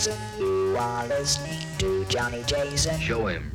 Jason. You are listening to Johnny Jason. Show him,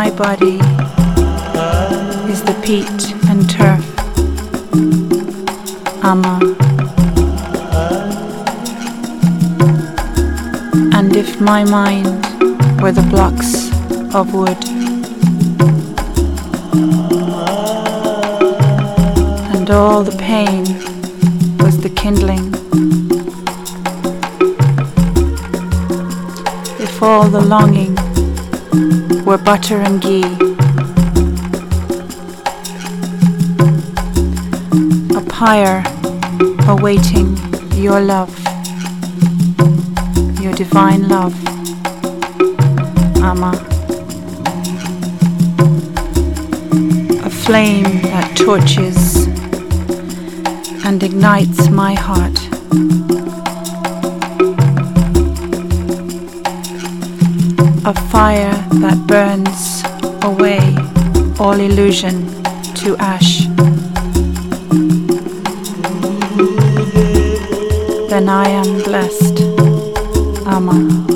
my body is the peat and turf, Amma. and if my mind were the blocks of wood, and all the pain was the kindling. If all the longing were butter and ghee, a pyre awaiting your love, your divine love, Amma. A flame that torches and ignites my heart. Fire that burns away all illusion to ash. Then I am blessed, Amma.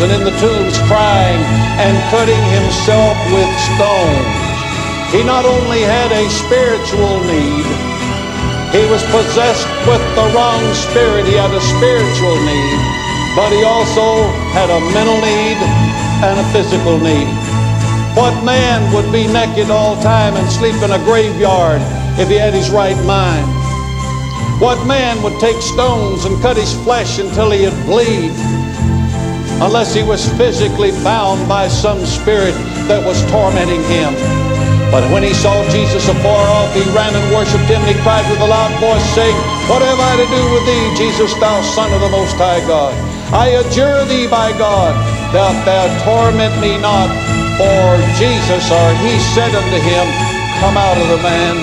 And in the tombs crying and cutting himself with stones. He not only had a spiritual need, he was possessed with the wrong spirit. He had a spiritual need, but he also had a mental need and a physical need. What man would be naked all time and sleep in a graveyard if he had his right mind? What man would take stones and cut his flesh until he had bleed? Unless he was physically bound by some spirit that was tormenting him. But when he saw Jesus afar off, he ran and worshipped him, and he cried with a loud voice, saying, What have I to do with thee, Jesus, thou Son of the Most High God? I adjure thee by God, that thou torment me not. For Jesus, or he said unto him, Come out of the man,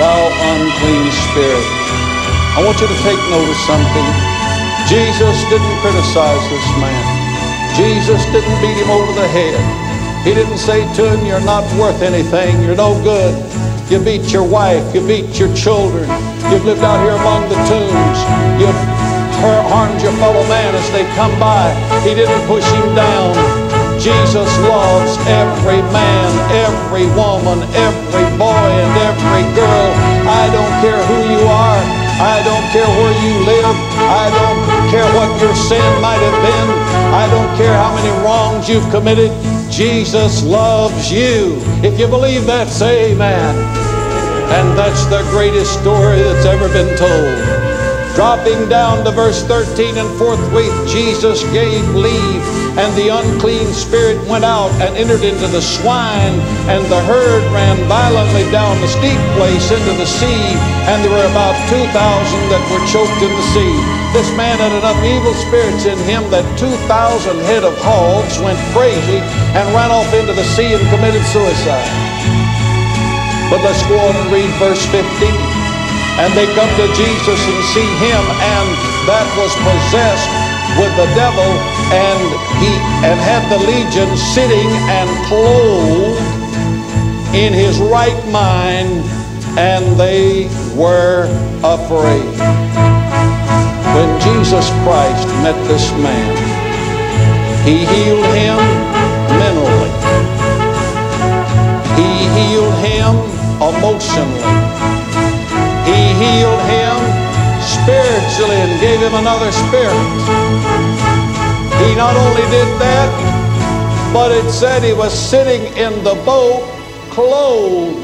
thou unclean spirit. I want you to take note of something. Jesus didn't criticize this man. Jesus didn't beat him over the head. He didn't say to him, You're not worth anything. You're no good. You beat your wife. You beat your children. You've lived out here among the tombs. You've harmed your fellow man as they come by. He didn't push him down. Jesus loves every man, every woman, every boy, and every girl. I don't care who you are. I don't care where you live. I don't care what your sin might have been. I don't care how many wrongs you've committed. Jesus loves you. If you believe that, say amen. And that's the greatest story that's ever been told. Dropping down to verse 13, and forthwith Jesus gave leave, and the unclean spirit went out and entered into the swine, and the herd ran violently down the steep place into the sea, and there were about 2,000 that were choked in the sea. This man had enough evil spirits in him that 2,000 head of hogs went crazy and ran off into the sea and committed suicide. But let's go on and read verse 15 and they come to Jesus and see him and that was possessed with the devil and he and had the legion sitting and clothed in his right mind and they were afraid. When Jesus Christ met this man he healed him mentally. He healed him emotionally healed him spiritually and gave him another spirit. He not only did that, but it said he was sitting in the boat clothed.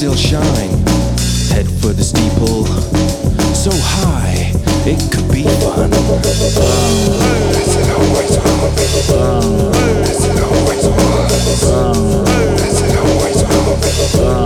still shine. Head for the steeple, so high, it could be fun. That's it always That's it always That's it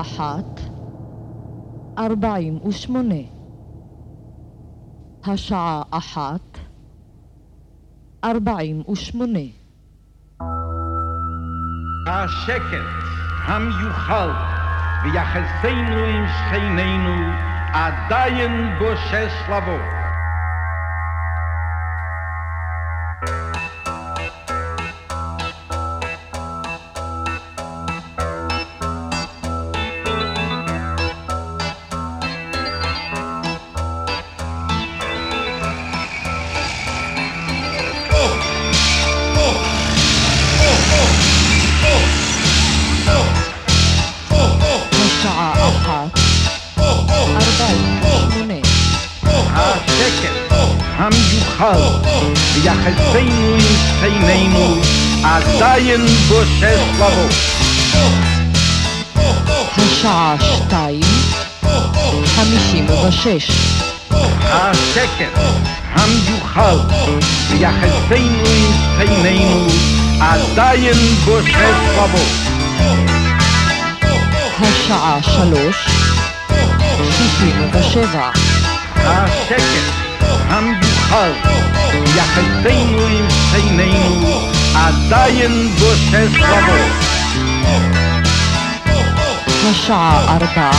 אחת, ארבעים ושמונה. השעה אחת, ארבעים ושמונה. השקט המיוחד ויחסינו עם שכנינו עדיין בושש לבוא. בוששלבות. השעה שתיים, חמישים ושש. השקר המיוחל ביחסינו עם שכנינו עדיין בושש בבות. השעה שלוש, שישים ושבע. השקר המיוחל ביחסינו עם שכנינו عالداين بوسيس بابو الساعة أربعة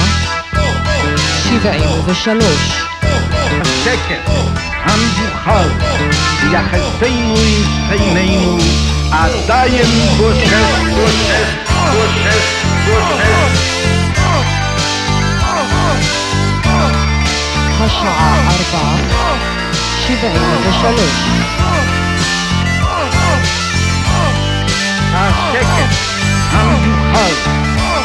سبعين وثلاث الشكل حمزي خال يا حسين وحسينين عالداين بوسيس بوسيس بوسيس بوسيس الساعة أربعة سبعين وثلاث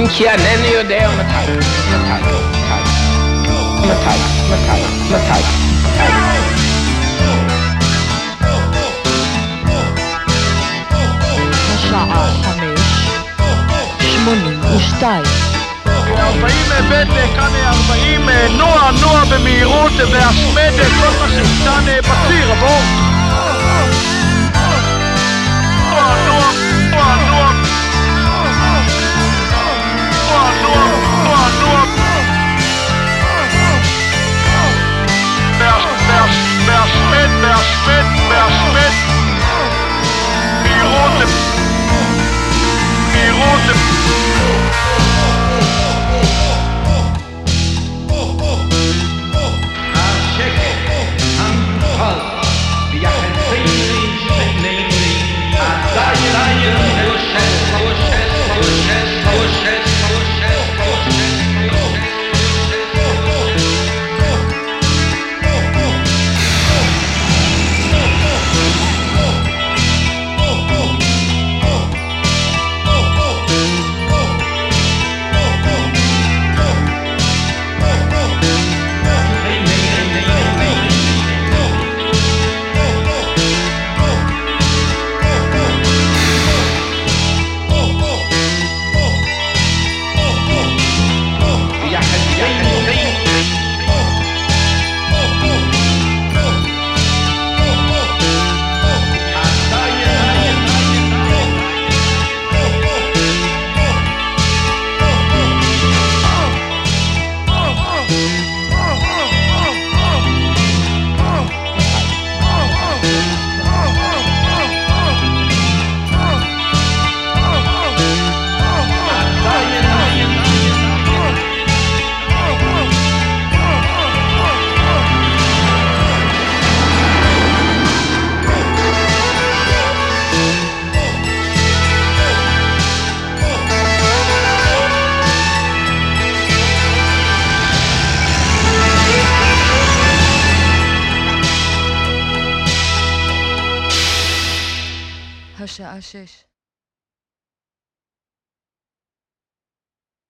אם כי אינני יודע מתי, מתי, מתי, מתי, מתי, מתי, מתי. השעה חמש, שמונים ושתיים. 40 בדק, אני 40, נוע, נוע במהירות, והשמדת, כל מה שניתן בציר, עבור. נוע, נוע mehr Spit, mehr Spit. Die rote, die rote.